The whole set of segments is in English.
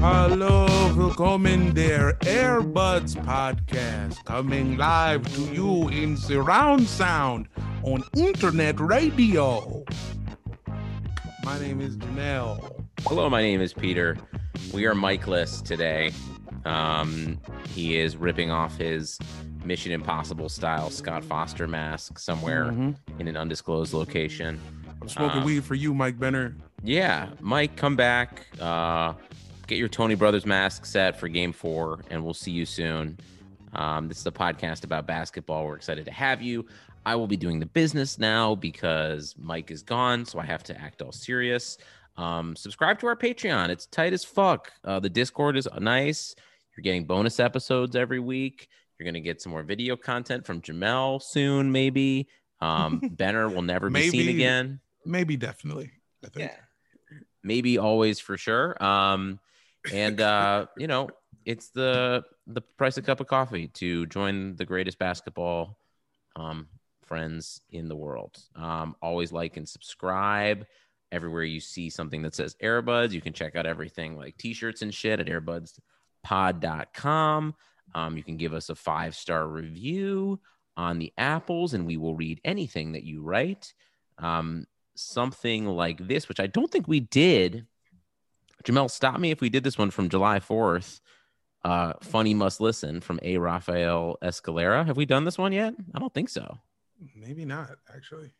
Hallo, willkommen der Airbuds Podcast, coming live to you in surround sound on internet radio. My name is Jamel. Hello, my name is Peter. We are Mikeless today. Um, he is ripping off his Mission Impossible style Scott Foster mask somewhere in an undisclosed location. I'm smoking Um, weed for you, Mike Benner. Yeah, Mike, come back. Uh, get your Tony Brothers mask set for Game Four, and we'll see you soon. Um, this is a podcast about basketball. We're excited to have you. I will be doing the business now because Mike is gone, so I have to act all serious. Um, subscribe to our Patreon. It's tight as fuck. Uh, the Discord is nice. You're getting bonus episodes every week. You're gonna get some more video content from Jamel soon, maybe. Um, Benner will never be seen again Maybe definitely. I think. Maybe always for sure. Um and uh you know it's the the price of a cup of coffee to join the greatest basketball um friends in the world. Um always like and subscribe. Everywhere you see something that says airbuds you can check out everything like t-shirts and shit at airbudspod.com um you can give us a five star review on the apples and we will read anything that you write. Um something like this, which I don't think we did. Jamel, stop me if we did this one from July 4th. Uh, Funny Must Listen from A. Rafael Escalera. Have we done this one yet? I don't think so. Maybe not, actually.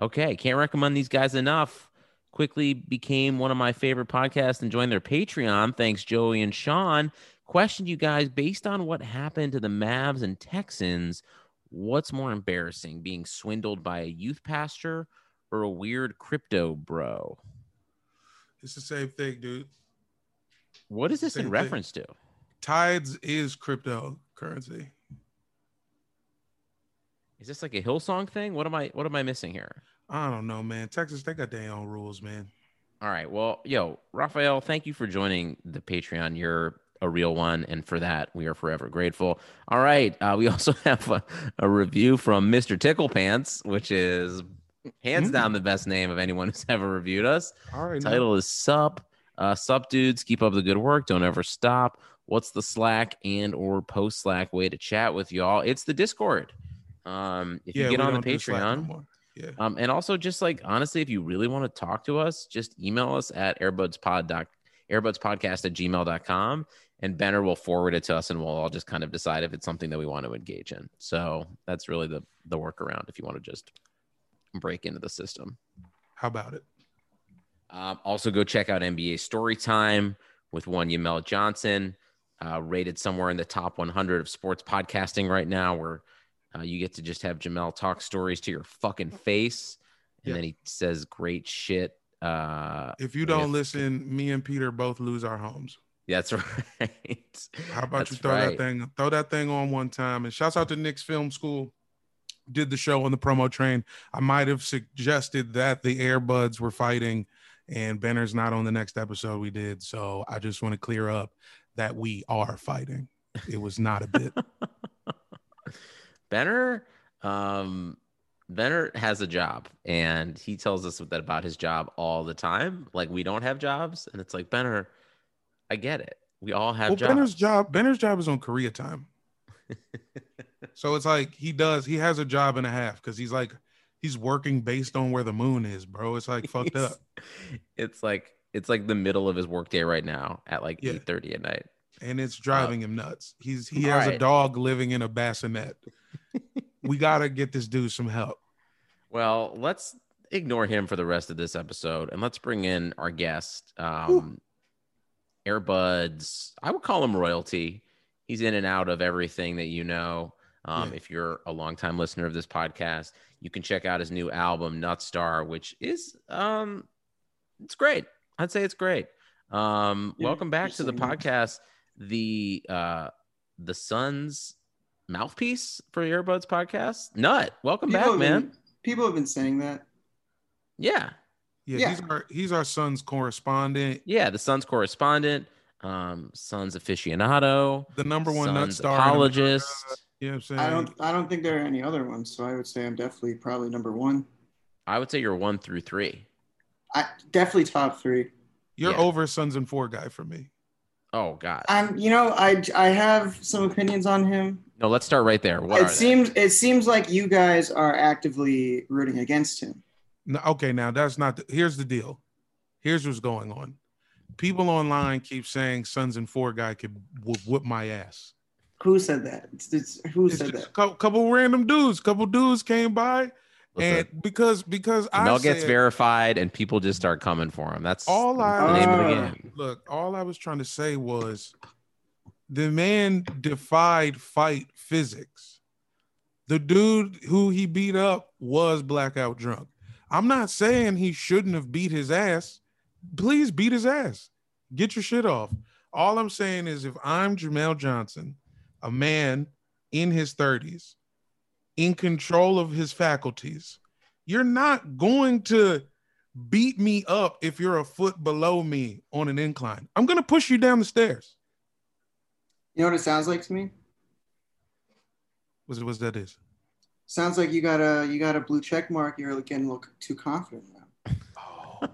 Okay, can't recommend these guys enough. Quickly became one of my favorite podcasts and joined their Patreon. Thanks, Joey and Sean. Questioned you guys based on what happened to the Mavs and Texans. What's more embarrassing, being swindled by a youth pastor or a weird crypto bro? It's the same thing, dude. What is this Same in thing. reference to? Tides is cryptocurrency. Is this like a Hillsong thing? What am I what am I missing here? I don't know, man. Texas, they got their own rules, man. All right. Well, yo, Raphael, thank you for joining the Patreon. You're a real one, and for that, we are forever grateful. All right. Uh, we also have a, a review from Mr. Tickle Pants, which is hands Mm. down the best name of anyone who's ever reviewed us. All right. Title is Sup. Uh, sup, dudes. Keep up the good work. Don't ever stop. What's the Slack and or post Slack way to chat with y'all? It's the Discord. Um, if Yeah, you get on the don't do Slack no Patreon. Yeah. um, and also just like honestly, if you really want to talk to us, just email us at airbudspod. airbudspodcast at gmail.com and Benner will forward it to us, and we'll all just kind of decide if it's something that we want to engage in. So that's really the the workaround if you want to just break into the system. How about it? Um, also, go check out NBA Storytime with one Jamel Johnson, uh, rated somewhere in the top 100 of sports podcasting right now, where uh, you get to just have Jamel talk stories to your fucking face, and Yeah. then he says great shit. Uh, If you don't listen, me and Peter both lose our homes. that's right. How about That's you throw right. that thing, throw that thing on one time? And shouts out to Nick's Film School. Did the show on the promo train. I might have suggested that the Airbuds were fighting, and Benner's not on the next episode we did. So I just want to clear up that we are fighting. It was not a bit. Benner, um, Benner has a job, and he tells us that about his job all the time. Like we don't have jobs, and it's like Benner, I get it. We all have well, jobs. Benner's job, Benner's job is on Korea time. so it's like he does, he has a job and a half because he's like he's working based on where the moon is, bro. It's like fucked up. It's like it's like the middle of his workday right now at like Yeah. eight thirty at night. and it's driving him nuts. He's he has a dog living in a bassinet. we gotta get this dude some help. Well, let's ignore him for the rest of this episode and let's bring in our guest. Um, Airbuds, I would call him royalty. He's in and out of everything that you know. Um, Yeah. If you're a longtime listener of this podcast, you can check out his new album, Nutstar, which is um, it's great. I'd say it's great. Um, Yeah, welcome back to the saying that. podcast. The uh, the Sun's mouthpiece for Airbuds podcast. Nut, welcome back, have man. Been, people have been saying that. Yeah. Yeah, Yeah. he's our he's our Suns correspondent, Yeah. The Suns correspondent, um, Suns aficionado, the number one nut Suns star. in apologist. You know what I'm saying? I don't. I don't think there are any other ones. So I would say I'm definitely probably number one. I would say you're one through three. I definitely top three. You're yeah. over Suns and Four guy for me. Oh God. I'm. You know, I I have some opinions on him. No, let's start right there. What it are they? seems. It seems like you guys are actively rooting against him. No, okay, now that's not. The, here's the deal. Here's what's going on. People online keep saying Suns and Four guy could whoop, whoop my ass. Who said that? It's, it's, who It's said that? a couple, couple random dudes. Couple dudes came by, Listen, and because because I Jamel gets verified and people just start coming for him. That's all the I name of the Ah. game. look, all I was trying to say was the man defied fight physics. The dude who he beat up was blackout drunk. I'm not saying he shouldn't have beat his ass. Please beat his ass. Get your shit off. All I'm saying is if I'm Jamel Johnson, a man in his 30s, in control of his faculties, you're not going to beat me up if you're a foot below me on an incline. I'm going to push you down the stairs. You know what it sounds like to me? What's, what's that is? Sounds like you got a you got a blue check mark. You're getting a little too confident now. Oh,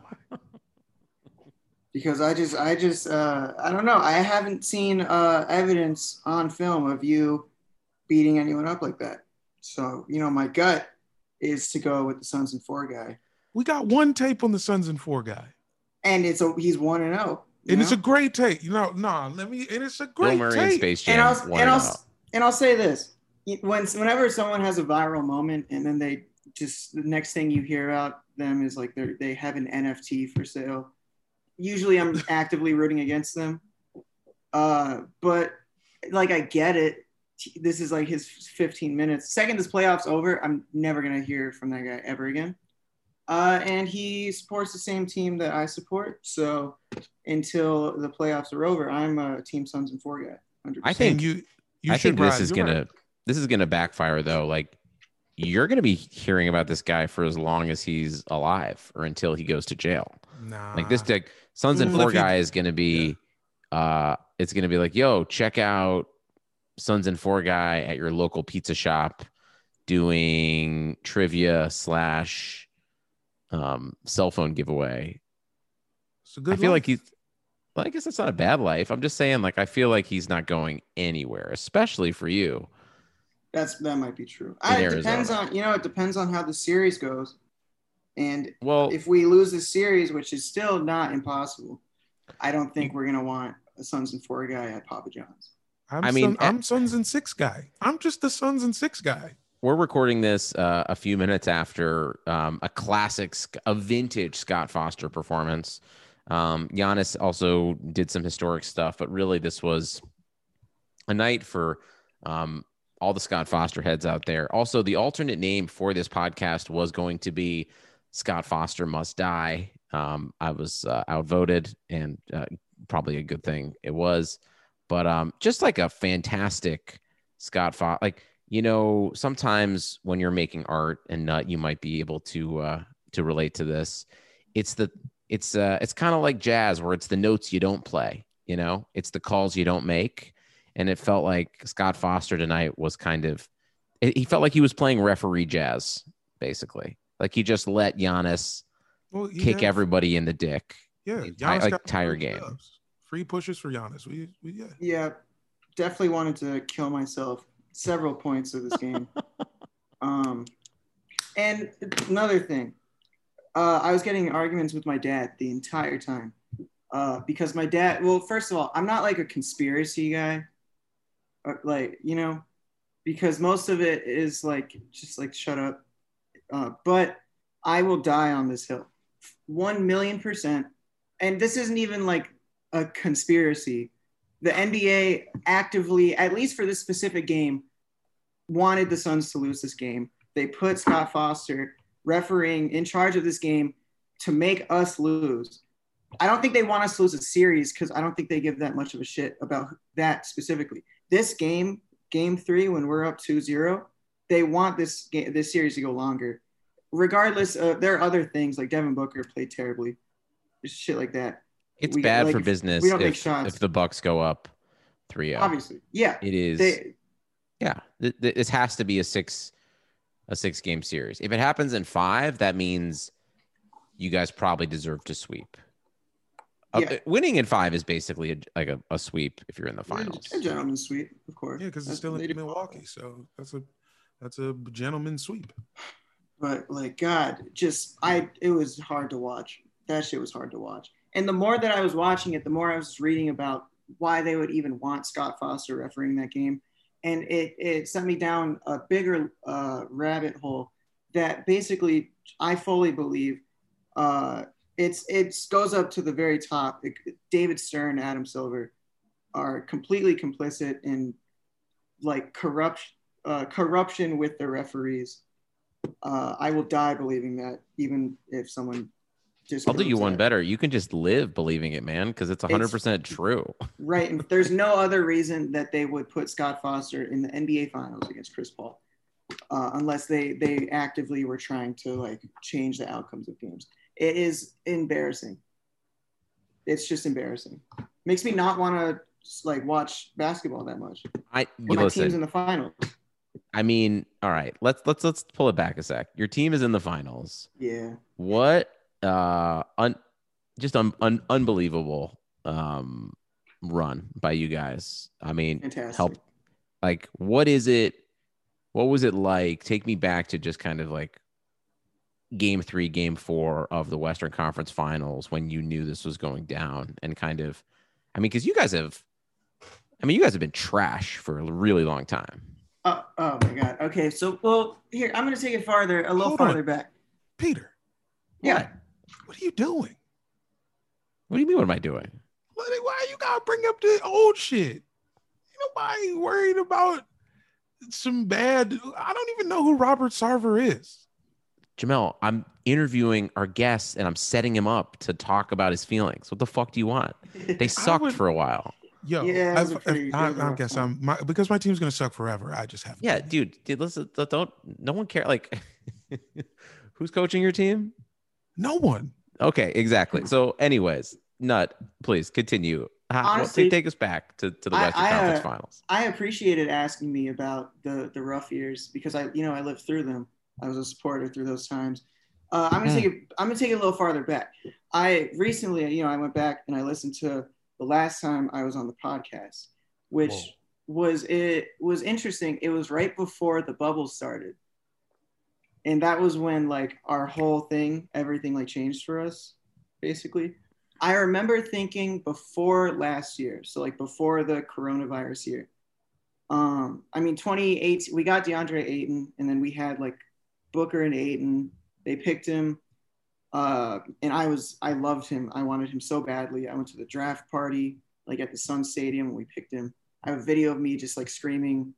because I just I just uh, I don't know. I haven't seen uh, evidence on film of you beating anyone up like that. So you know, my gut is to go with the Suns and Four guy, we got one tape on the Suns and Four guy. and it's a he's one and zero. you And it's a great tape. You know, no, let me, and it's a Bill great Murray in tape. Space Jam. and I'll one and and I'll and I'll say this: when whenever someone has a viral moment, and then they just the next thing you hear about them is like they they have an NFT for sale. Usually, I'm actively rooting against them, uh, but like I get it. This is like his 15 minutes. Second, this playoffs over, I'm never gonna hear from that guy ever again. Uh, and he supports the same team that I support. So until the playoffs are over, I'm a Team Suns and Four guy. 100%. I think you, you I think this is gonna right. this is gonna backfire though. Like you're gonna be hearing about this guy for as long as he's alive or until he goes to jail. Nah. Like this like Suns and Mm. Four If he- guy is gonna be uh it's gonna be like, yo, check out Suns and Four guy at your local pizza shop doing trivia slash um cell phone giveaway. It's a good I feel life. like he's well, I guess that's not a bad life. I'm just saying, like, I feel like he's not going anywhere, especially for you. That's that might be true. I, it depends on you know it depends on how the series goes, and Well, if we lose the series, which is still not impossible, I don't think we're gonna want a Suns and four guy at Papa John's. I'm I mean, Sun- I'm Suns and six guy. I'm just the Suns and six guy. We're recording this uh, a few minutes after um, a classic, a vintage Scott Foster performance. Um, Giannis also did some historic stuff, but really this was a night for um, all the Scott Foster heads out there. Also, the alternate name for this podcast was going to be Scott Foster Must Die. Um, I was uh, outvoted, and uh, probably a good thing it was. But um, just like a fantastic Scott Foster, like you know, sometimes when you're making art and nut, you might be able to uh, to relate to this. It's the it's uh it's kind of like jazz where it's the notes you don't play. You know, it's the calls you don't make and it felt like Scott Foster tonight was kind of he felt like he was playing referee jazz basically. Like he just let Giannis Well, kick had- everybody in the dick. Yeah, the Giannis entire- like, entire game. dubs. Free pushes for Giannis. We, we yeah. Yeah, definitely wanted to kill myself several points of this game. um, and another thing, uh, I was getting arguments with my dad the entire time uh, because my dad. Well, first of all, I'm not like a conspiracy guy, uh, like you know, because most of it is like just like shut up. Uh, but I will die on this hill, one million percent. And this isn't even like a conspiracy the NBA actively, at least for this specific game, wanted the Suns to lose this game. They put Scott Foster refereeing in charge of this game to make us lose. I don't think they want us to lose a series because I don't think they give that much of a shit about that specifically. This game, game three, when we're up 2-0, they want this game, this series to go longer. Regardless, uh, there are other things like Devin Booker played terribly, shit like that. It's We- bad like, for business we don't take if, shots. if the Bucks go up 3-0. Obviously, yeah. It is They, yeah. Th- th- this has to be a 6 a 6 game series. If it happens in 5, that means you guys probably deserve to sweep. Uh, winning in 5 is basically a, like a, a sweep if you're in the finals. A gentleman's sweep, of course. Yeah, because it's still in do. Milwaukee, so that's a that's a gentleman sweep. But like God, just I it was hard to watch. That shit was hard to watch. And the more that I was watching it, the more I was reading about why they would even want Scott Foster refereeing that game. And it it sent me down a bigger uh, rabbit hole that basically I fully believe uh, it's it goes up to the very top. It- David Stern, Adam Silver are completely complicit in like corrupt uh, corruption with the referees. Uh, I will die believing that, even if someone just I'll do you one better. You can just live believing it, man, because it's 100% true. Right, and there's no other reason that they would put Scott Foster in the NBA Finals against Chris Paul, uh, unless they they actively were trying to like change the outcomes of games. It is embarrassing. It's just embarrassing. Makes me not want to like watch basketball that much. I When my team's in the finals. I mean, all right. Let's let's let's pull it back a sec. Your team is in the finals. Yeah. What uh un just un, un, unbelievable um run by you guys. I mean, Fantastic. help like what is it what was it like? Take me back to just kind of like game 3, game 4 of the Western Conference Finals when you knew this was going down and kind of I mean, cuz you guys have I mean, you guys have been trash for a really long time. Oh, oh my God. Okay, so well, here I'm gonna take it farther, a little Hold on. farther back. Peter, Yeah. what are you doing? What do you mean what am I doing? What, why you gotta bring up the old shit? Ain't nobody worried about some bad. I don't even know who Robert Sarver is. Jamel, I'm interviewing our guest and I'm setting him up to talk about his feelings. What the fuck do you want? They sucked would- for a while. Yo, Yeah, it was pretty- I, it was a I rough guess time. I'm my, because my team's gonna suck forever. I just have Yeah, dude, dude, listen, don't no one care like who's coaching your team? no one. Okay, exactly. So, anyways, Nut, please continue. How- well, Honestly, take, take us back to, to the I- Western I, Conference uh, Finals. I appreciated asking me about the the rough years because I you know I lived through them. I was a supporter through those times. Uh, I'm gonna Hmm. take it. I'm gonna take it a little farther back. I recently, you know, I went back and I listened to the last time I was on the podcast, which Whoa. was it was interesting. It was right before the bubble started, and that was when like our whole thing, everything like changed for us, basically. I remember thinking before last year, so like before the coronavirus year. Um, I mean, 2018, we got DeAndre Ayton, and then we had like Booker and Ayton. They picked him, uh, and I was I loved him. I wanted him so badly. I went to the draft party, like at the Sun Stadium, when we picked him. I have a video of me just like screaming,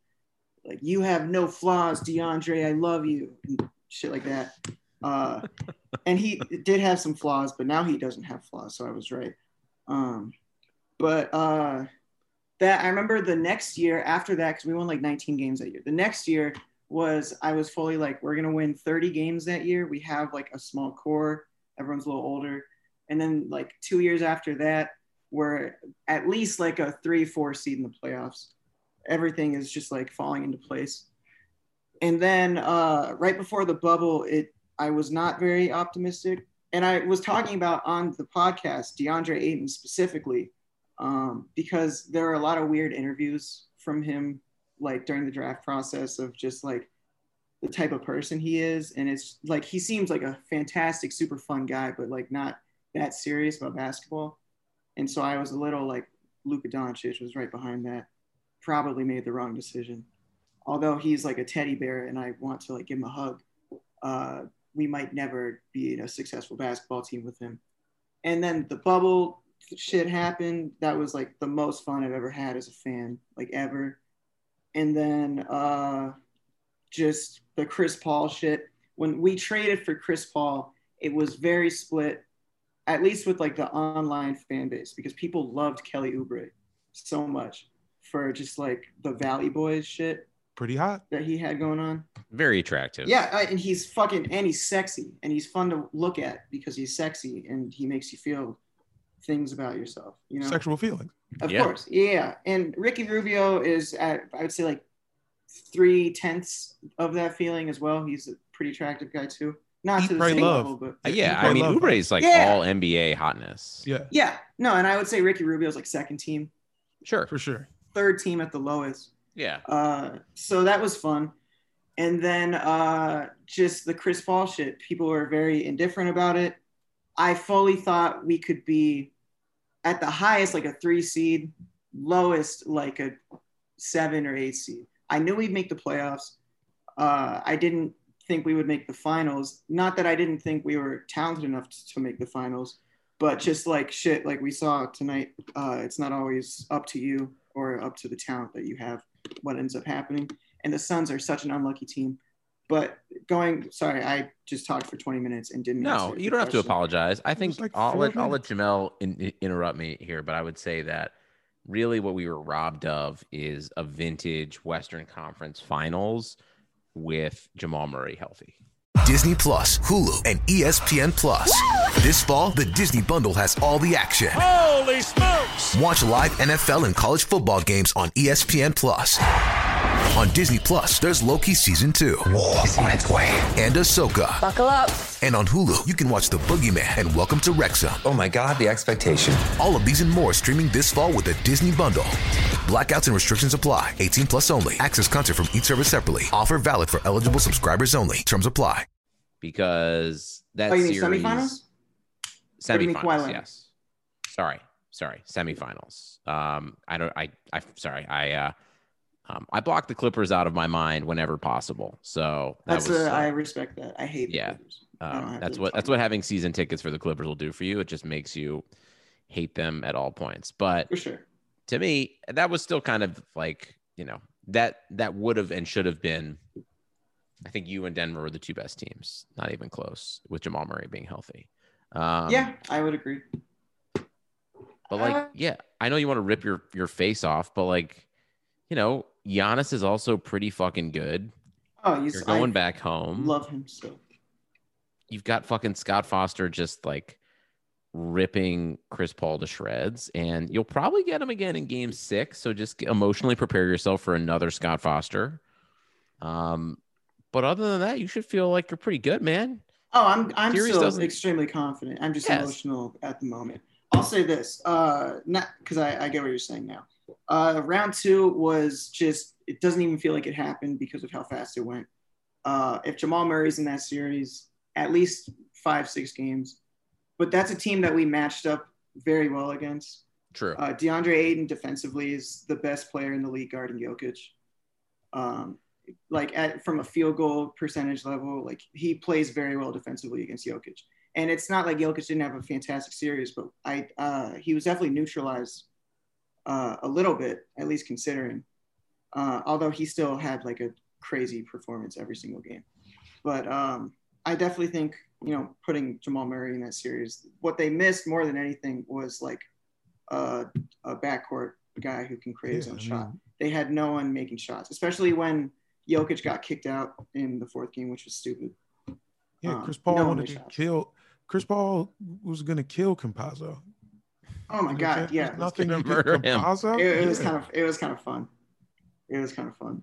like "You have no flaws, DeAndre. I love you," and shit like that. Uh, and he did have some flaws, but now he doesn't have flaws, so I was right. Um, but uh, that I remember the next year after that because we won like 19 games that year. The next year was I was fully like, we're gonna win 30 games that year. We have like a small core. Everyone's a little older, and then like two years after that, we're at least like a three, four seed in the playoffs. Everything is just like falling into place. And then uh, right before the bubble, it I was not very optimistic. And I was talking about on the podcast DeAndre Ayton specifically, um, because there are a lot of weird interviews from him, like during the draft process of just like the type of person he is. And it's like he seems like a fantastic, super fun guy, but like not that serious about basketball. And so I was a little like Luka Doncic was right behind that. Probably made the wrong decision. Although he's like a teddy bear and I want to like give him a hug. Uh, we might never be in a successful basketball team with him. And then the bubble shit happened. That was like the most fun I've ever had as a fan, like ever. And then uh, just the Chris Paul shit. When we traded for Chris Paul, it was very split, at least with like the online fan base, because people loved Kelly Oubre so much for just like the Valley Boys shit Pretty hot. that he had going on. Very attractive. Yeah, and he's fucking and he's sexy and he's fun to look at because he's sexy and he makes you feel things about yourself. You know, Sexual feelings. of Yeah. course, yeah. And Ricky Rubio is at I would say like three tenths of that feeling as well. He's a pretty attractive guy too. Not Eat, to the same love. level, but Uh, yeah, I mean, love Oubre is like Yeah. all NBA hotness. Yeah, yeah, no. And I would say Ricky Rubio Rubio's like second team, Sure. for sure. third team at the lowest. Yeah. Uh, so that was fun. And then uh, just the Chris Paul shit. People were very indifferent about it. I fully thought we could be at the highest, like a three seed, lowest, like a seven or eight seed. I knew we'd make the playoffs. Uh, I didn't think we would make the finals. Not that I didn't think we were talented enough to, to make the finals, but just like shit, like we saw tonight, uh, it's not always up to you or up to the talent that you have what ends up happening. And the Suns are such an unlucky team. But going, sorry, I just talked for 20 minutes and didn't. No, you don't have to apologize. I think like I'll let I'll let. Jamel in, interrupt me here, but I would say that really what we were robbed of is a vintage Western Conference Finals with Jamal Murray healthy. Disney Plus, Hulu, and ESPN Plus. This fall, the Disney Bundle has all the action. Holy smokes! Watch live NFL and college football games on ESPN Plus. On Disney Plus, there's Loki season two Is on its way. and Ahsoka. Buckle up. And on Hulu, you can watch The Boogeyman and Welcome to Wrexham. Oh my God, the expectation. All of these and more streaming this fall with the Disney Bundle. Blackouts and restrictions apply. 18 plus only. Access content from each service separately. Offer valid for eligible subscribers only. Terms apply. because that Oh, you series semifinals? Or do you mean Kawhi semifinals yes sorry sorry semifinals um i don't i i sorry i uh um, I block the Clippers out of my mind whenever possible. So that That's was, uh, uh, I respect that. I hate. the yeah. Clippers. Um, that's what that's what having season tickets for the Clippers will do for you. It just makes you hate them at all points. But for sure. to me, that was still kind of like you know that that would have and should have been. I think you and Denver were the two best teams, not even close, with Jamal Murray being healthy. Um, yeah, I would agree. but like, Uh, yeah, I know you want to rip your your face off, but like, you know, Giannis is also pretty fucking good. Oh, he's You're going I back home. Love him so. You've got fucking Scott Foster just like ripping Chris Paul to shreds, and you'll probably get him again in Game Six. So just emotionally prepare yourself for another Scott Foster. Um, but other than that, you should feel like you're pretty good, man. Oh, I'm I'm Series still doesn't- extremely confident. I'm just Yes. emotional at the moment. I'll say this, uh, not because I, I get what you're saying now. Uh, round two was just it doesn't even feel like it happened because of how fast it went. Uh, if Jamal Murray's in that series, at least five six games, but that's a team that we matched up very well against. True. Uh, DeAndre Ayton defensively is the best player in the league guarding Jokic. Um, like at from a field goal percentage level, like he plays very well defensively against Jokic. And it's not like Jokic didn't have a fantastic series, but I uh, he was definitely neutralized uh, a little bit, at least considering. Uh, although he still had like a crazy performance every single game. But um, I definitely think you know putting Jamal Murray in that series, what they missed more than anything was like a, a backcourt guy who can create his own I shot. mean- They had no one making shots, especially when Jokic got kicked out in the fourth game, which was stupid. Yeah, Um, Chris Paul no one wanted to kill. Chris Paul was gonna kill Campazzo. Oh my god, There's yeah, nothing gonna you murder him. Campazzo. it, it was kind of it was kind of fun. It was kind of fun.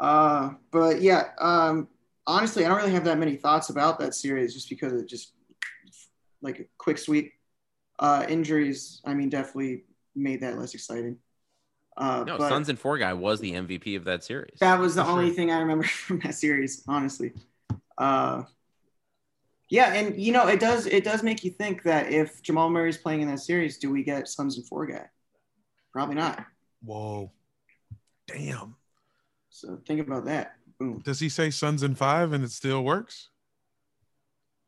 Uh, but yeah, um, honestly, I don't really have that many thoughts about that series just because it just like a quick sweep. Uh, injuries, I mean, definitely made that less exciting. Uh, no, but Suns and Four guy was the MVP of that series. that was the For only sure. thing I remember from that series, honestly. Uh, yeah, and you know, it does it does make you think that if Jamal Murray is playing in that series, do we get Suns and four guy? Probably not. Whoa, damn. So think about that. Boom. Does he say Suns and five and it still works?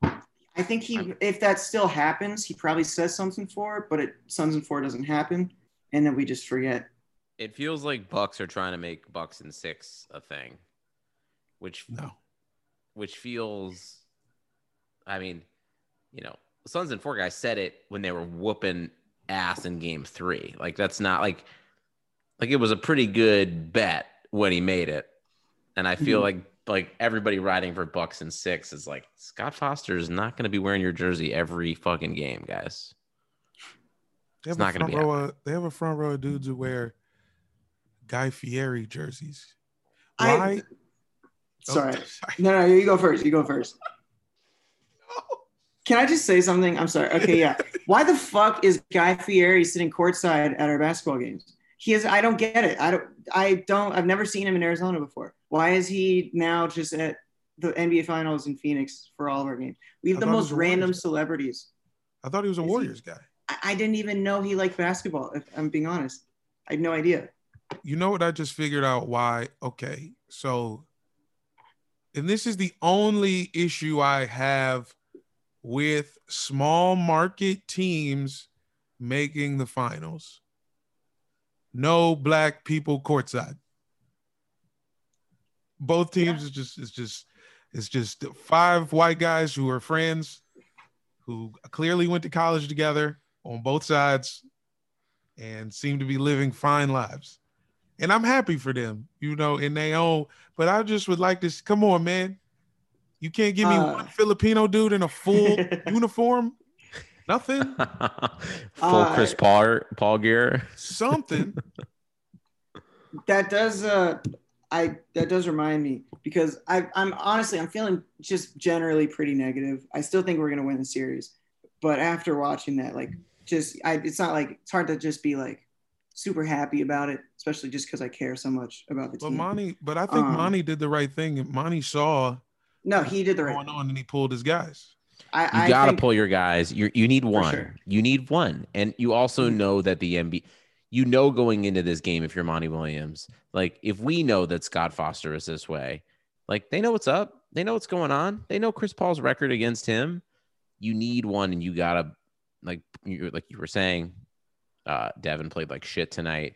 I think he, if that still happens, he probably says Suns and four, but it Suns and four doesn't happen, and then we just forget. It feels like Bucks are trying to make Bucks and Six a thing, which No. which feels, I mean, you know, Suns and Four guys said it when they were whooping ass in Game Three. Like that's not like, like it was a pretty good bet when he made it, and I feel Mhm. like like everybody riding for Bucks and Six is like Scott Foster is not going to be wearing your jersey every fucking game, guys. They It's have not a gonna front be row. Of, they have a front row of dudes who wear Guy Fieri jerseys. I- Why? Oh, Sorry. sorry. No, no, you go first. You go first. Can I just say something? I'm sorry. Okay, yeah. Why the fuck is Guy Fieri sitting courtside at our basketball games? He is. I don't get it. I don't. I don't. I've never seen him in Arizona before. Why is he now just at the NBA Finals in Phoenix for all of our games? We have I the most random guy. celebrities. I thought he was a Is he- Warriors guy. I, I didn't even know he liked basketball. If I'm being honest, I had no idea. You know what? I just figured out why. Okay, so, and this is the only issue I have with small market teams making the finals. No black people courtside. Both teams is just it's just it's just five white guys who are friends who clearly went to college together on both sides and seem to be living fine lives. And I'm happy for them, you know, in their own. But I just would like to come on, man. You can't give me Uh. one Filipino dude in a full uniform. Nothing. Full Uh, Chris Paul Paul gear. Something. that does uh i that does remind me because i i'm honestly i'm feeling just generally pretty negative i still think we're going to win the series but after watching that like just i it's not like it's hard to just be like super happy about it especially just because i care so much about the But team Monty, but I think Um, Monty did the right thing. Monty saw no he did the right going thing. on and he pulled his guys. i, You I gotta think- pull your guys. You you need one. sure. You need one, and you also Mhm. know that the MB. You know going into this game, if you're Monty Williams, like if we know that Scott Foster is this way, like they know what's up. They know what's going on. They know Chris Paul's record against him. You need one, and you gotta like you like you were saying. Uh, Devin played like shit tonight.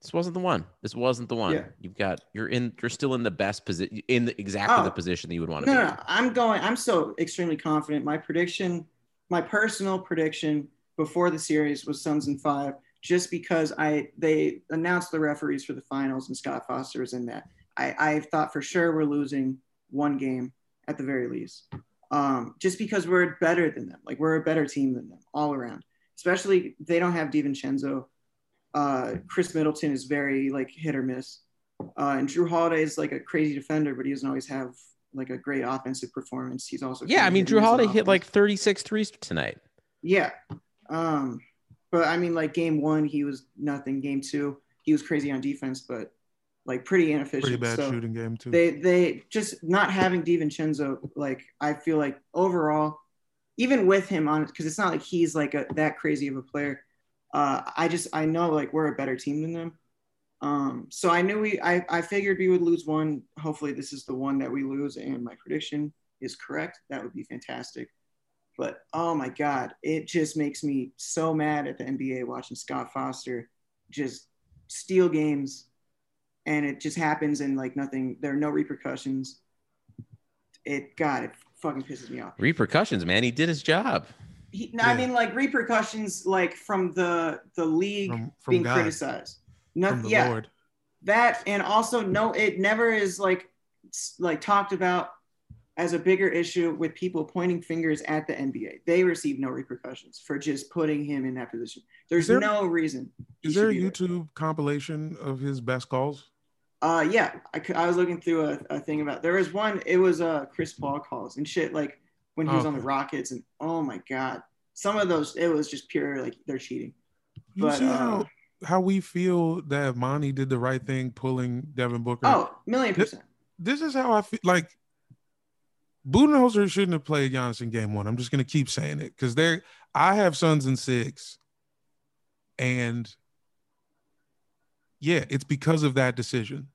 This wasn't the one. This wasn't the one. Yeah. You've got you're in. You're still in the best position in the, exactly Oh. the position that you would want to No, be. no, no, I'm going. I'm so extremely confident. My prediction, my personal prediction before the series was Suns in five, just because I they announced the referees for the finals and Scott Foster was in that. I I thought for sure we're losing one game at the very least, um, just because we're better than them. Like we're a better team than them all around. Especially they don't have DiVincenzo. Uh, Khris Middleton is very like hit or miss. Uh, and Jrue Holiday is like a crazy defender, but he doesn't always have like a great offensive performance. He's also Yeah, I mean Jrue or Holiday hit like 36 threes tonight. yeah. Um, but I mean, like game one, he was nothing. Game two, he was crazy on defense, but like pretty inefficient. Pretty bad So shooting game too. They they just not having DiVincenzo. Like I feel like overall, even with him on because it's not like he's like a, that crazy of a player. Uh, I just I know like we're a better team than them. Um, so I knew we I, I figured we would lose one. Hopefully this is the one that we lose, and my prediction is correct. That would be fantastic. But oh my god, it just makes me so mad at the NBA watching Scott Foster just steal games, and it just happens and like nothing. There are no repercussions. It God, it fucking pisses me off. Repercussions, man. He did his job. He, no, I mean like repercussions, like from the the league From- from being God. criticized. No, from the yeah, Lord. that and also no, it never is like like talked about as a bigger issue with people pointing fingers at the NBA. They receive no repercussions for just putting him in that position. There's there- no reason. Is there a be YouTube compilation of his best calls? Uh, yeah, I, I was looking through a, a thing about. There was one. It was uh Chris Paul calls and shit like when he was on the Rockets and oh my god, some of those it was just pure like they're cheating. You But, see uh, how how we feel that Monty did the right thing pulling Devin Booker. Oh, million This- percent. this is how I feel. Like Budenholzer shouldn't have played Giannis in Game One. I'm just gonna keep saying it because they're. I have Suns in six, and yeah, it's because of that decision.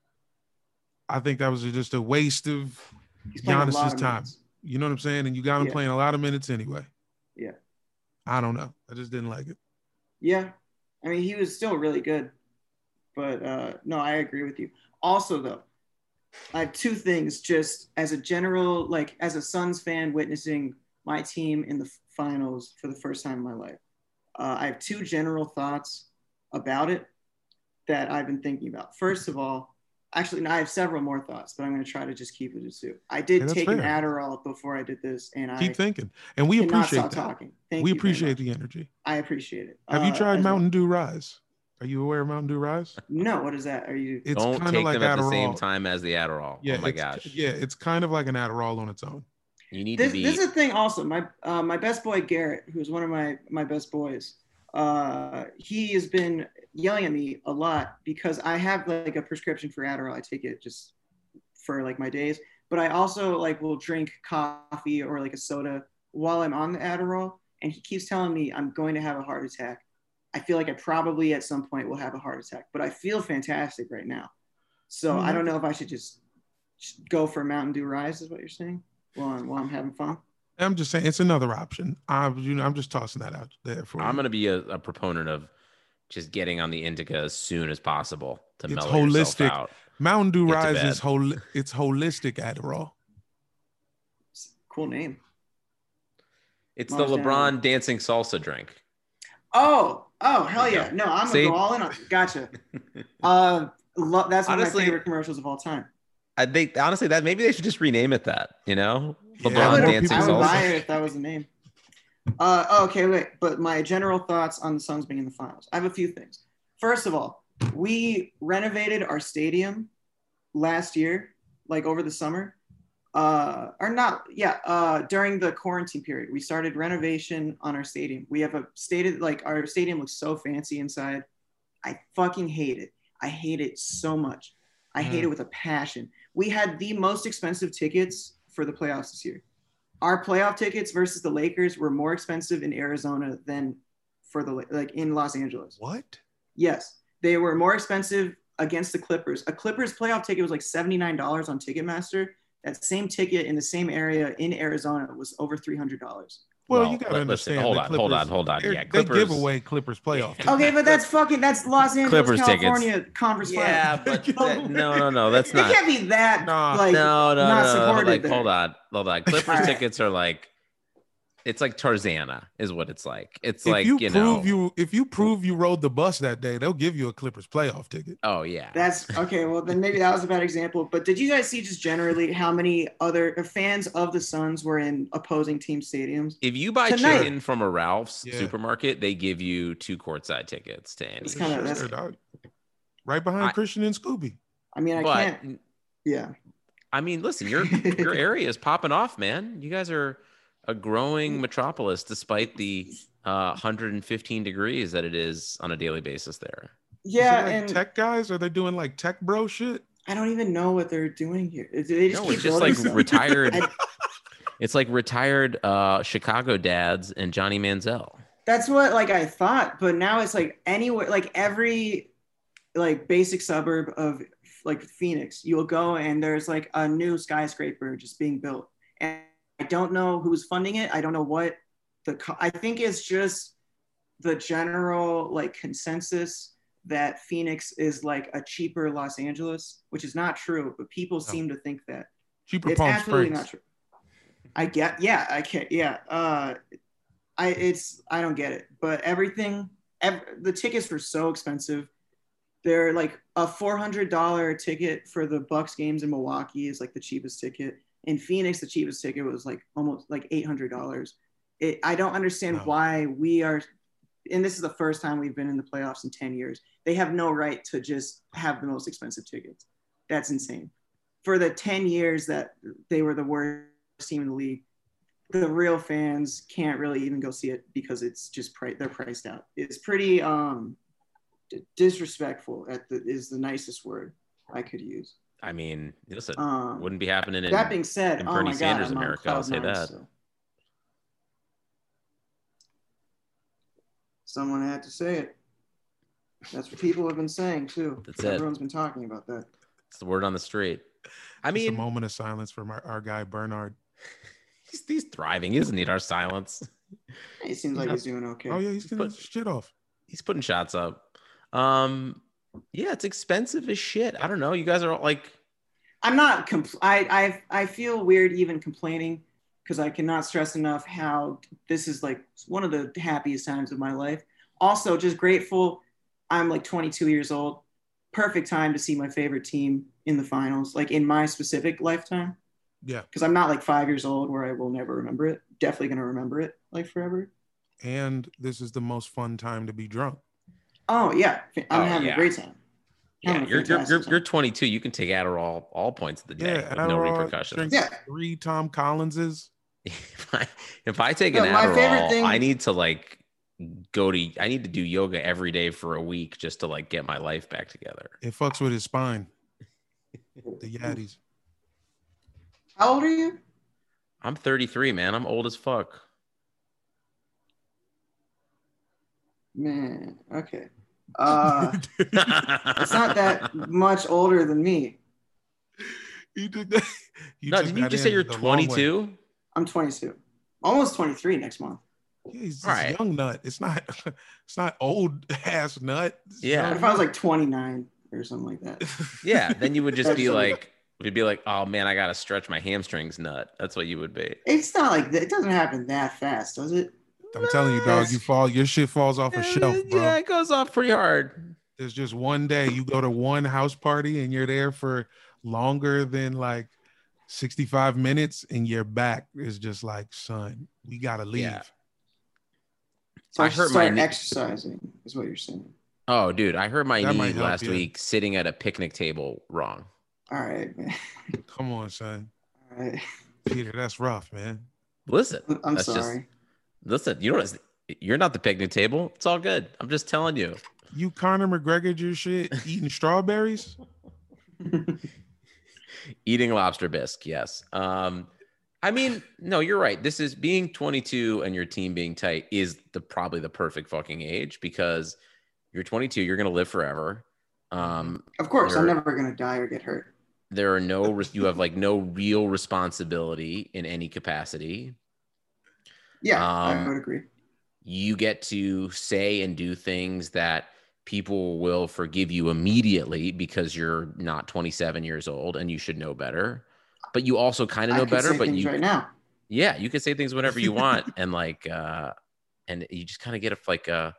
I think that was just a waste of He's playing a lot Giannis's of time. minutes. You know what I'm saying? And you got him Yeah. playing a lot of minutes anyway. Yeah. I don't know. I just didn't like it. Yeah, I mean he was still really good, but uh, no, I agree with you. Also, though, I have two things. Just as a general, like as a Suns fan, witnessing my team in the finals for the first time in my life, uh, I have two general thoughts about it that I've been thinking about. First of all, actually, no, I have several more thoughts, but I'm going to try to just keep it to two. I did Yeah, that's take an. Adderall before I did this, and I Keep thinking, and we cannot appreciate stop that. talking. Thank we you very appreciate the energy. I appreciate it. Have you Uh, tried as well. Mountain Dew Rise? Are you aware of Mountain Dew Rise? No, what is that? Are you? It's Don't take like them at the same time as the Adderall. Yeah, oh my it's- gosh. Yeah, it's kind of like an Adderall on its own. You need This, to be. this is the thing. Also, my uh, my best boy Garrett, who's one of my my best boys, uh, he has been yelling at me a lot because I have like a prescription for Adderall. I take it just for like my days, but I also like will drink coffee or like a soda while I'm on the Adderall, and he keeps telling me I'm going to have a heart attack. I feel like I probably at some point will have a heart attack, but I feel fantastic right now. So I don't know if I should just go for a Mountain Dew Rise, is what you're saying, while I'm, while I'm having fun. I'm just saying it's another option. I'm you know I'm just tossing that out there for I'm you. going to be a, a proponent of just getting on the indica as soon as possible to It's mellow yourself holistic. out. Mountain Dew Get Rise is whole. It's holistic Adderall. Cool name. It's the Marshmallow. LeBron dancing salsa drink. Oh, oh, hell yeah! No, I'm gonna go all in on. It. Gotcha. Uh, lo- that's one of my favorite commercials of all time. I think honestly that maybe they should just rename it that. You know, LeBron would, dancing I would buy it if that was the name. Uh, oh, okay, wait. But my general thoughts on the Suns being in the finals. I have a few things. First of all, we renovated our stadium last year, like over the summer. Uh, or not, yeah, uh, during the quarantine period, we started renovation on our stadium. We have a stated, like, our stadium looks so fancy inside. I fucking hate it. I hate it so much. I hate it with a passion. We had the most expensive tickets for the playoffs this year. Our playoff tickets versus the Lakers were more expensive in Arizona than for the like in Los Angeles. What? Yes, they were more expensive against the Clippers. A Clippers playoff ticket was like seventy nine dollars on Ticketmaster. That same ticket in the same area in Arizona was over three hundred dollars. Well, Well, you gotta li- understand. hold the on, hold on, hold on. they're- Yeah, they give Clippers- away Clippers playoff. Okay, but that's fucking that's Los Angeles, Clippers tickets. California conference Yeah, but that- no, no, no, that's not. it can't be that Nah. like no, no, not no, no. supported Like, there. hold on, hold on. Clippers tickets are like, it's like Tarzana, is what it's like. It's if like you, you, know. you if you prove you rode the bus that day, they'll give you a Clippers playoff ticket. oh yeah. That's okay. Well, then maybe that was a bad example. But did you guys see just generally how many other uh, fans of the Suns were in opposing team stadiums? if you buy Tonight- chicken from a Ralph's Yeah. supermarket, they give you two courtside tickets to It's kinda- that's- Sure. Right behind I- Christian and Scooby. I mean, I But can't. Yeah. I mean, listen, your your area is popping off, man. You guys are a growing metropolis despite the uh, 115 degrees that it is on a daily basis there. Yeah, Is it like and tech guys are they doing like tech bro shit? I don't even know what they're doing here. They just No, keep it's just like stuff. retired. It's like retired uh, Chicago dads and Johnny Manziel. That's what like I thought, but now it's like anywhere, like every like basic suburb of like Phoenix, you'll go and there's like a new skyscraper just being built, and I don't know who's funding it. I don't know what the. co- I think it's just the general like consensus that Phoenix is like a cheaper Los Angeles, which is not true, but people seem to think that. Cheaper it's Palm absolutely Springs. not true. I get, yeah, I can't, yeah. Uh, I it's I don't get it, but everything, ev- the tickets were so expensive. They're like a four hundred dollar ticket for the Bucks games in Milwaukee is like the cheapest ticket. In Phoenix, the cheapest ticket was like almost like eight hundred dollars. I don't understand Wow. why we are, and this is the first time we've been in the playoffs in ten years. They have no right to just have the most expensive tickets. That's insane. For the ten years that they were the worst team in the league, the real fans can't really even go see it because it's just pri- they're priced out. It's pretty um d- disrespectful at the is the nicest word I could use. I mean, listen, Um, wouldn't be happening in that being said, in oh Bernie my God, Sanders I'm America. I'll say nine that. still. Someone had to say it. That's what people have been saying too. That's it. Everyone's been talking about that. It's the word on the street. I Just a moment of silence for my, our guy Bernard. he's, he's thriving. He doesn't need our silence. It seems like he's doing okay. Oh yeah, he's getting But- his shit off. He's putting shots up. Um, yeah, it's expensive as shit. I don't know. You guys are like, I'm not. Compl- I I I feel weird even complaining because I cannot stress enough how this is like one of the happiest times of my life. Also, just grateful. I'm like 22 years old. Perfect time to see my favorite team in the finals, like in my specific lifetime. Yeah, Because I'm not like five years old where I will never remember it. Definitely gonna remember it like forever. and this is the most fun time to be drunk. Oh yeah, I'm Oh, having yeah. a great time. yeah, you're you're, you're you're 22. You can take Adderall all points of the day Yeah, with no repercussions. Yeah. three Tom Collinses. if I if I take an No, my favorite Adderall, thing- I need to like go to I need to do yoga every day for a week just to like get my life back together. It fucks with his spine. The Yaddies. How old are you? I'm 33, man. I'm old as fuck. Man, okay. Uh, it's not that much older than me. You did that. You no, didn't you just say you're the long way. 22? I'm 22, almost 23 next month. Yeah, he's All this right. young nut. It's not. It's not old ass nut. It's Yeah. If I was like 29 or something like that? Yeah, then you would just be like, you'd be like, oh man, I gotta stretch my hamstrings nut. That's what you would be. It's not like that. It doesn't happen that fast, does it? I'm telling you, dog. You fall. Your shit falls off a shelf, bro. Yeah, it goes off pretty hard. There's just one day you go to one house party and you're there for longer than like 65 minutes, and your back is just like, son, we gotta leave. Yeah. So I I, hurt should my knee- exercising, is what you're saying. Oh, dude, I hurt my That knee last yeah. week sitting at a picnic table wrong. All right, man. Come on, son. All right. Peter, that's rough, man. Listen, I'm that's just- sorry. Listen. You know what? You're not the picnic table. It's all good. I'm just telling you. You Conor McGregor your shit eating strawberries? Eating lobster bisque, yes. Um, I mean, no, you're right. This is being 22 and your team being tight is the probably the perfect fucking age because you're 22. You're gonna live forever. Um, Of course, I'm never going to die or get hurt. there are no you have like no real responsibility in any capacity. Yeah, Um, I would agree. you get to say and do things that people will forgive you immediately because you're not 27 years old and you should know better but you also kind of know could better say but you right now. yeah you can say things whenever you want and like uh and you just kind of get a like uh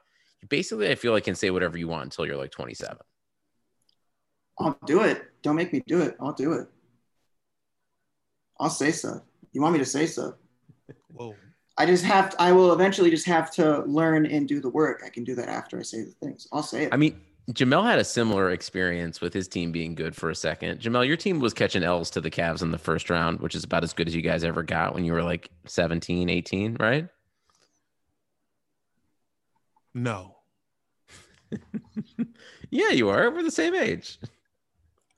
basically i feel like can say whatever you want until you're like 27 I'll do it. Don't make me do it. I'll do it. I'll say stuff. You want me to say stuff? Whoa. I just have to, I will eventually just have to learn and do the work. I can do that after I say the things. I'll say it. i mean jamel had a similar experience with his team being good for a second jamel your team was catching l's to the Cavs in the first round which is about as good as you guys ever got when you were like 17 18 right No, Yeah, you are. We're the same age.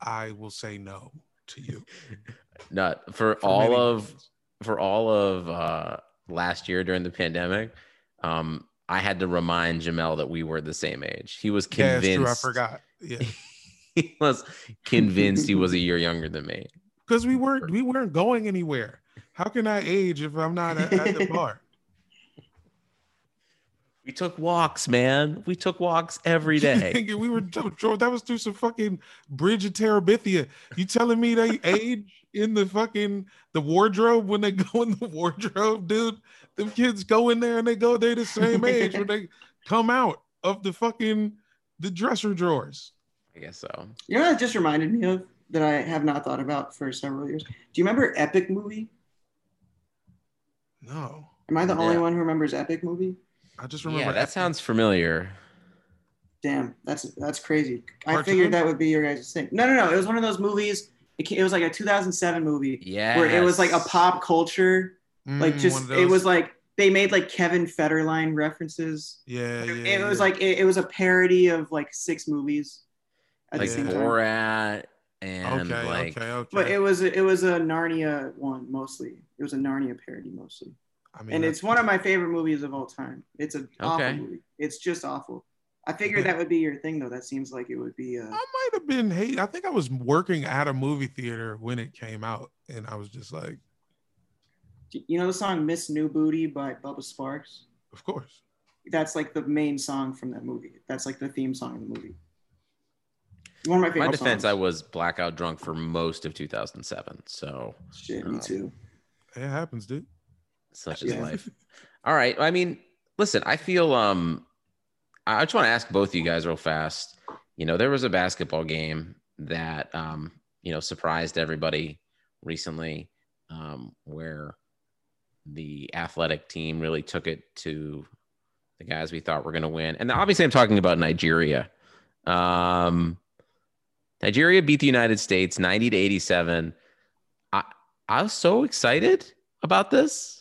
I will say no to you. Not for, for all of reasons. for all of uh, last year during the pandemic, um, I had to remind Jamel that we were the same age. He was convinced. it's true. I forgot. Yeah, He was convinced he was a year younger than me. because we weren't we weren't going anywhere. How can I age if I'm not at, at the bar? We took walks, man. We took walks every day. We were George, that was through some fucking bridge of Terabithia. You telling me they age in the fucking the wardrobe when they go in the wardrobe, dude? Them kids go in there and they go they're the same age when they come out of the fucking the dresser drawers. I guess so. You know what that just reminded me of that I have not thought about for several years. Do you remember Epic Movie? No, Am I the only one who remembers Epic Movie? I just remember Yeah, that sounds familiar. Damn, that's that's crazy. I Cartoon? figured that would be your guys' thing. No, no, no. It was one of those movies. It, it was like a 2007 movie Yeah. where it was like a pop culture, like Mm, just it was like they made like Kevin Federline references. yeah, yeah. it was yeah. like it, it was a parody of like six movies at like the same. Borat and okay, like okay, okay. But it was it was a Narnia one mostly. It was a Narnia parody mostly, I mean, and it's one of my favorite movies of all time. It's an awful movie. It's just awful. I figured that would be your thing though. That seems like it would be. Uh, I might have been hate. I think I was working at a movie theater when it came out, and I was just like, you know the song "Miss New Booty" by Bubba Sparxxx. of course. That's like the main song from that movie. That's like the theme song of the movie. One of my favorite. my defense, songs. I was blackout drunk for most of 2007. So Shit, me um, too. It happens, dude. Such is Yeah. life. All right. I mean, listen, I feel um I just want to ask both of you guys real fast. You know, there was a basketball game that um, you know, surprised everybody recently, um, where the athletic team really took it to the guys we thought were gonna win. And obviously I'm talking about Nigeria. Um Nigeria beat the United States 90 to 87. I I was so excited about this.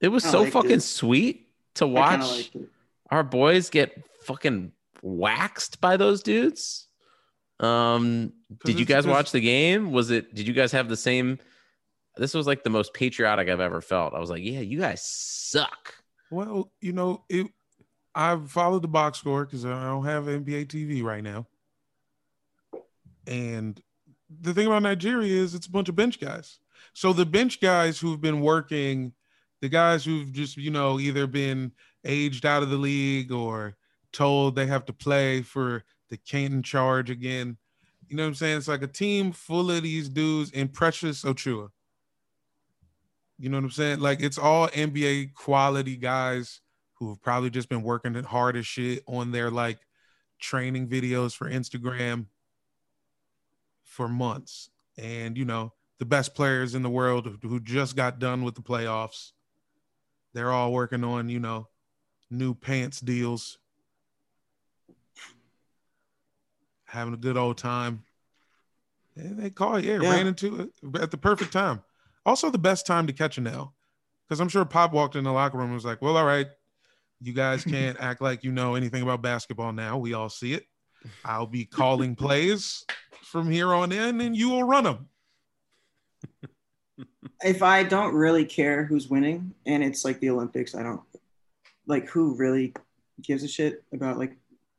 It was I so fucking it. sweet to watch kinda liked it. our boys get fucking waxed by those dudes. Um, did you guys watch the game? Was it? Did you guys have the same? This was like the most patriotic I've ever felt. I was like, yeah, you guys suck. Well, you know, it. I've followed the box score because I don't have NBA TV right now. And the thing about Nigeria is it's a bunch of bench guys. So the bench guys who've been working, the guys who've just, you know, either been aged out of the league or told they have to play for the Canton charge again. You know what I'm saying? It's like a team full of these dudes and Precious Achiuwa. You know what I'm saying? Like it's all NBA quality guys who have probably just been working hard as shit on their like training videos for Instagram for months. And you know, the best players in the world who- who just got done with the playoffs. They're all working on, you know, new pants deals. Having a good old time. And they call it, yeah, Yeah. ran into it at the perfect time. Also, the best time to catch a nail. Because I'm sure Pop walked in the locker room and was like, well, all right, you guys can't act like you know anything about basketball now. We all see it. I'll be calling plays from here on in, and you will run them. if I don't really care who's winning and it's like the Olympics, I don't like who really gives a shit about like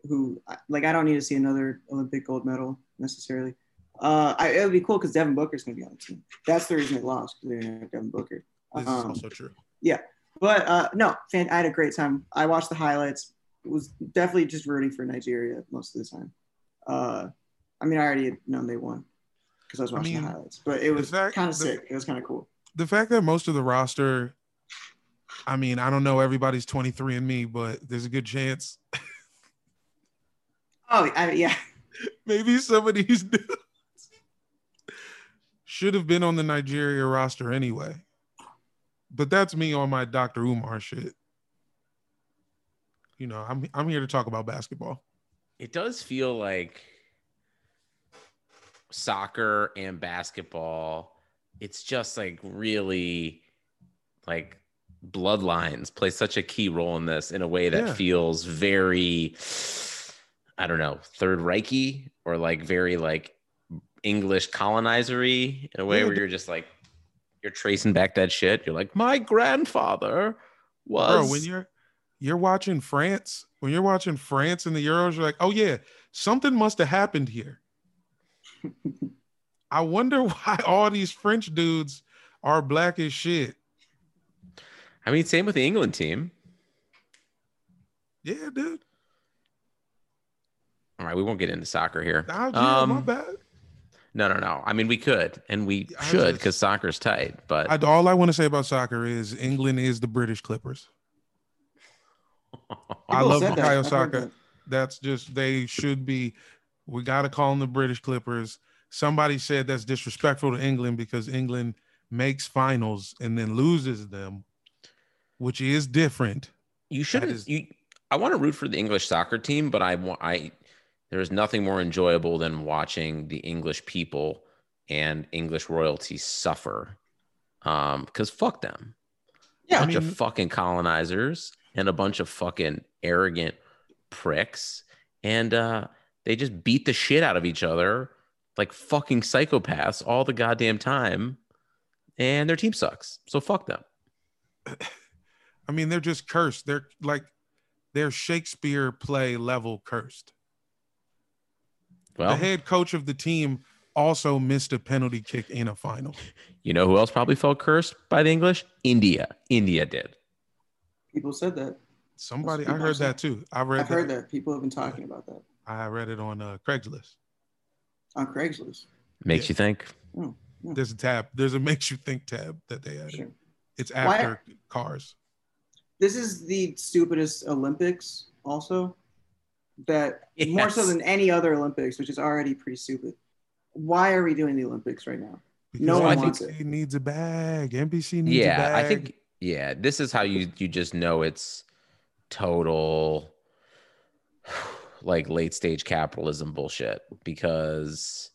who like I don't need to see another Olympic gold medal necessarily. Uh, I, it would be cool because Devin Booker's gonna be on the team. That's the reason they lost because they didn't have Devin Booker. This is Um, also true. Yeah, but uh, no, fan, I had a great time. I watched the highlights. Was definitely just rooting for Nigeria most of the time. Uh, I mean, I already had known they won because I was I watching mean, the highlights, but it was kind of sick. It was kind of cool. The fact that most of the roster, I mean, I don't know everybody's 23andMe, but there's a good chance Oh, I, yeah. maybe some of these dudes should have been on the Nigeria roster anyway. But that's me on my Dr. Umar shit. You know, I'm I'm here to talk about basketball. It does feel like soccer and basketball. It's just like really like bloodlines play such a key role in this in a way that Yeah. feels very I don't know, third Reichy or like very like English colonizery in a way Yeah, where you're just like You're tracing back that shit. You're like, my grandfather was. Bro, when you're you're watching France, when you're watching France in the Euros, you're like, oh yeah, something must have happened here. I wonder why all these French dudes are black as shit. I mean, same with the England team. Yeah, dude. All right, we won't get into soccer here. Nah, yeah, my Um, bad. no, no, no. I mean, we could and we I should because soccer's tight. But I, all I want to say about soccer is England is the British Clippers. I love said that. Bukayo Saka. that. That's just they should be. We got to call them the British Clippers. Somebody said that's disrespectful to England because England makes finals and then loses them, which is different. you shouldn't. is- You, I want to root for the English soccer team, but I want. I there is nothing more enjoyable than watching the English people and English royalty suffer. Um, because fuck them. Yeah, a I bunch mean- of fucking colonizers and a bunch of fucking arrogant pricks and uh they just beat the shit out of each other like fucking psychopaths all the goddamn time and their team sucks so fuck them I mean, they're just cursed. They're like they're Shakespeare play level cursed. well the head coach of the team also missed a penalty kick in a final. you know who else probably felt cursed by the english india india did people said that. Somebody, I heard say. that too. I read I've that. heard that. People have been talking about that I read it on uh, Craigslist. on Craigslist. makes Yeah. you think Hmm. There's a tab. There's a makes you think tab that they added. Sure. It's Why- after cars. This is the stupidest Olympics, also. That more so than any other Olympics, which is already pretty stupid. Why are we doing the Olympics right now? Because No one NBC wants it. needs a bag. NBC needs a bag. yeah i think yeah this is how you you just know it's total like late stage capitalism bullshit because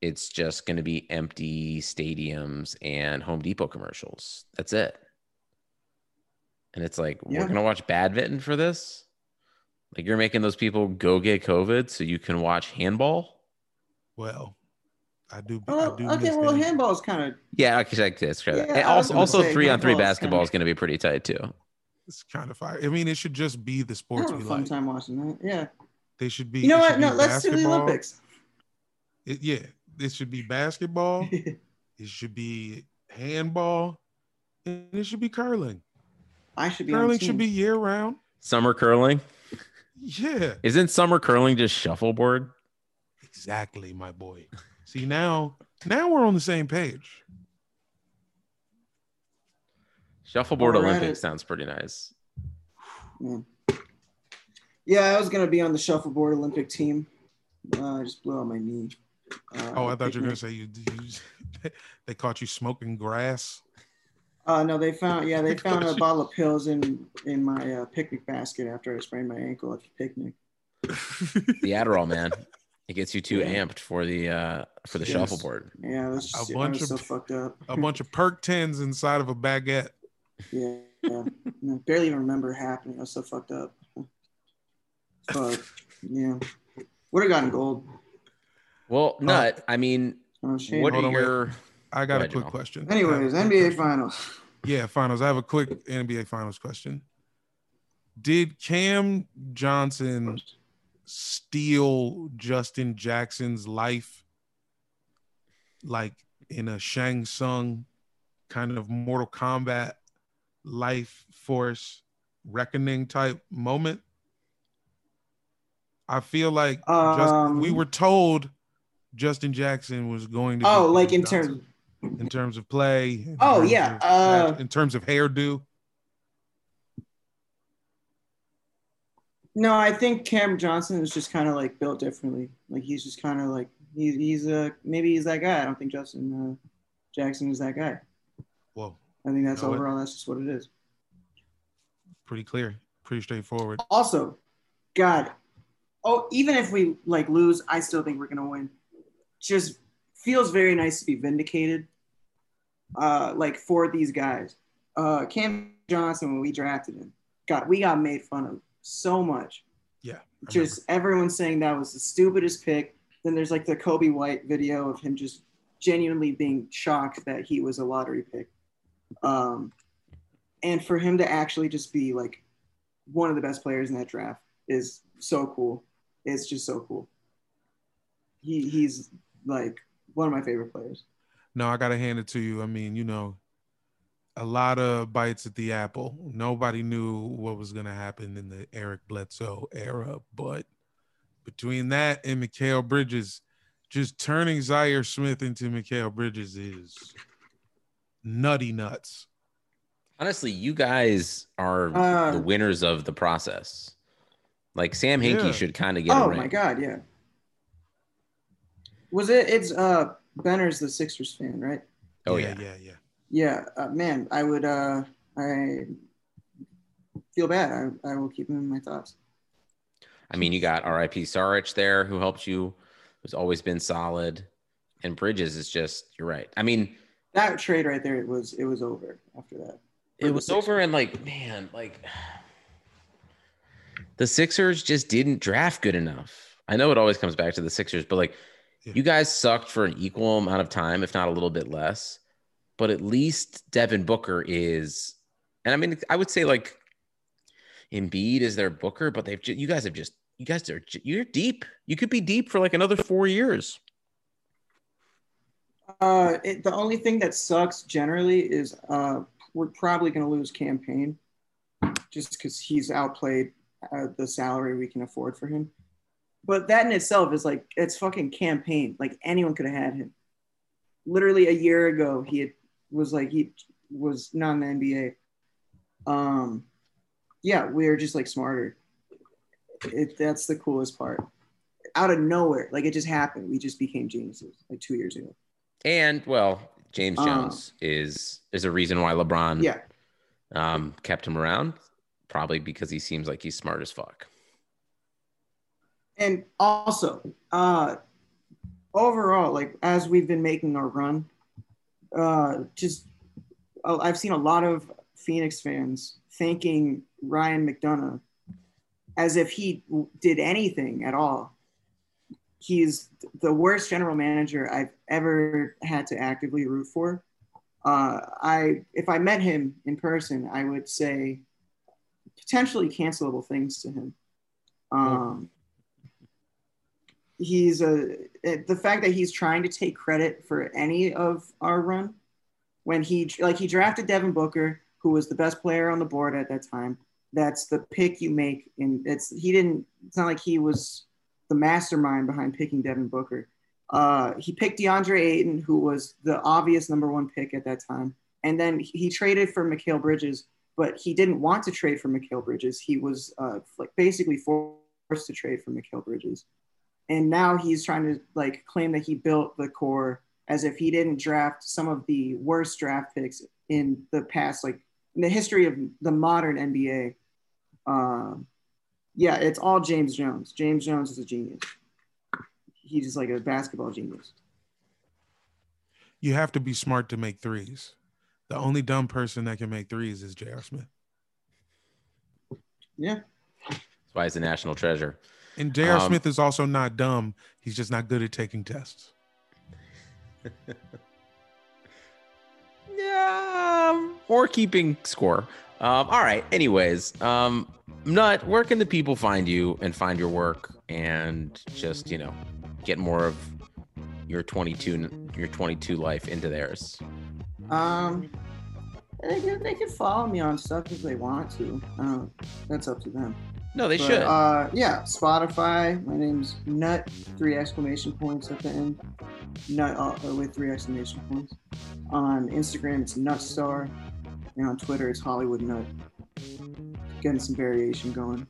it's just going to be empty stadiums and home depot commercials that's it and it's like Yeah. we're going to watch badminton for this like you're making those people go get covid so you can watch handball Well, I do. Oh, I do okay, well, them. handball is kind of yeah okay that's that's fair. Yeah, I was also gonna also three on three handball basketball kinda- is going to be pretty tight too It's kind of fire. I mean, it should just be the I sports have we a fun like. time watching that. Yeah. They should be. You know what? No, let's do the. Olympics. It, yeah, it should be basketball. it should be handball, and it should be curling. I should be Curling team. should be year round. summer curling Yeah, Isn't summer curling just shuffleboard? exactly, my boy. See now, now we're on the same page. Shuffleboard While we're Olympics sounds pretty nice. Yeah. Yeah, I was gonna be on the shuffleboard Olympic team. Uh, I just blew out my knee. Uh, Oh, I thought you were gonna say you, you they caught you smoking grass. Uh, no, they found yeah, they found a Gotcha. bottle of pills in in my uh, picnic basket after I sprained my ankle at the picnic. The Adderall, man. It gets you too amped for the uh for the Yes. shuffleboard. Yeah, it was just, A I bunch was so of- fucked up. A bunch of perk tens inside of a baguette. Yeah, yeah. No, barely even remember it happening. I was so fucked up. But yeah, would have gotten gold. Well, nut. I mean, Oh, shit. what are Hold on, wait. your I got Go a ahead, quick Jamel. question. Anyways, I have a quick NBA. Finals. Yeah, finals. I have a quick NBA finals question. Did Cam Johnson steal Justin Jackson's life like in a Shang Tsung kind of Mortal Kombat life force reckoning type moment? I feel like just, Um, we were told Justin Jackson was going to. Oh, like in terms. in terms of play. in Oh, terms yeah, of- uh, in terms of hairdo. No, I think Cam Johnson is just kind of like built differently. Like he's just kind of like he's he's uh maybe he's that guy. I don't think Justin uh, Jackson is that guy. Whoa, I think that's No, it- overall that's just what it is. pretty clear, pretty straightforward. Also, God, oh even if we like lose, I still think we're gonna win. Just feels very nice to be vindicated. Uh, like for these guys, uh, Cam Johnson when we drafted him, God, we got made fun of so much. Yeah, just everyone saying that was the stupidest pick. Then there's like the Coby White video of him just genuinely being shocked that he was a lottery pick. Um, and for him to actually just be like one of the best players in that draft is so cool. It's just so cool. He he's like one of my favorite players. No, I gotta hand it to you. I mean, you know, a lot of bites at the apple. Nobody knew what was gonna happen in the Eric Bledsoe era, but between that and Mikal Bridges, just turning Zhaire Smith into Mikal Bridges is nutty nuts. Honestly, you guys are Uh, the winners of the process. Like Sam Hinkie Yeah. should kind of get Oh ring. my god, yeah. Was it? It's uh Benner's the Sixers fan, right? Oh yeah, yeah. yeah, yeah. Yeah, uh, man, I would. uh I feel bad. I, I will keep him in my thoughts. I mean, you got Dario Saric there who helped you, who's always been solid, and Bridges is just you're right. I mean, That trade right there, it was it was over after that. it was over and like man, like the Sixers just didn't draft good enough. I know it always comes back to the Sixers, but like Yeah. you guys sucked for an equal amount of time, if not a little bit less. But at least Devin Booker is, and I mean, I would say like Embiid is their Booker, but they've ju- you guys have just you guys are you're deep. You could be deep for like another four years. Uh, it, the only thing that sucks generally is uh, we're probably going to lose Cam Payne just because he's outplayed uh, the salary we can afford for him. But that in itself is like it's fucking Cam Payne. Like anyone could have had him. Literally a year ago, he had, was like he was not in the NBA. Um, yeah, we are just like smarter. It, that's the coolest part. Out of nowhere, like it just happened. We just became geniuses like two years ago. And well, James Um, Jones is is a reason why LeBron Yeah. um, kept him around. Probably because he seems like he's smart as fuck. and also uh overall like as we've been making our run uh just uh, i've seen a lot of phoenix fans thanking ryan mcdonough as if he did anything at all he's the worst general manager i've ever had to actively root for. Uh i if i met him in person i would say potentially cancelable things to him. Um he's a the fact that he's trying to take credit for any of our run when he like he drafted Devin Booker who was the best player on the board at that time. That's the pick you make and it's he didn't it's not like he was the mastermind behind picking Devin Booker. Uh he picked DeAndre Ayton who was the obvious number 1 pick at that time. And then he traded for Mikal Bridges but he didn't want to trade for Mikal Bridges. He was uh like basically forced to trade for Mikal Bridges. And now he's trying to like claim that he built the core as if he didn't draft some of the worst draft picks in the past like in the history of the modern nba um, yeah it's all james jones james jones is a genius he's just like a basketball genius You have to be smart to make threes. The only dumb person that can make threes is J.R. Smith. yeah That's why he's a national treasure. And J.R. Um, Smith is also not dumb. He's just not good at taking tests. Yeah, or keeping score. Um, all right. Anyways, um, Nut, where can the people find you and find your work and just you know get more of your 22 your 22 life into theirs? um they can, they can follow me on stuff if they want to uh, that's up to them No, they But, should. Uh, yeah, Spotify. My name's Nut. Three exclamation points at the end. Nut uh, with three exclamation points. On Instagram, it's Nutstar, and on Twitter, it's Hollywood Nut. Getting some variation going.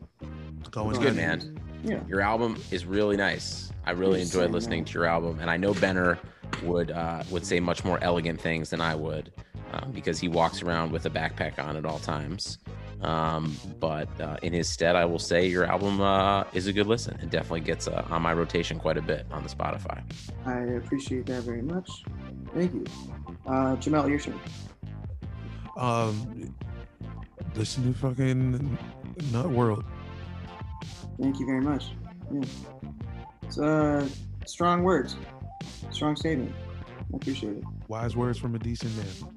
Going It's good, man. Yeah. Your album is really nice. I really You're enjoyed listening that. to your album, and I know Benner would uh, would say much more elegant things than I would, um, because he walks around with a backpack on at all times. Um, but uh, in his stead, I will say your album uh, is a good listen. It definitely gets uh, on my rotation quite a bit on the Spotify. I appreciate that very much. Thank you. Uh, Jamel, your turn. Um, listen to fucking Nut World. Thank you very much. Yeah. It's uh, strong words, strong statement. I appreciate it. Wise words from a decent man.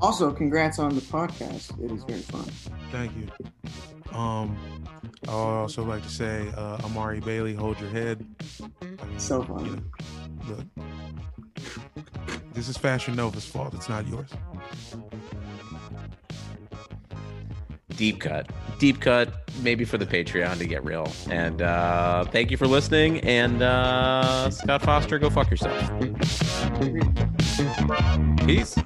Also, congrats on the podcast. It is very fun. Thank you. Um, I would also like to say, uh, Amari Bailey, hold your head. I mean, So fun. you know, look, this is Fashion Nova's fault. It's not yours. Deep cut. Deep cut, maybe for the Patreon to get real. And uh, thank you for listening. And uh, Scott Foster, go fuck yourself. Peace.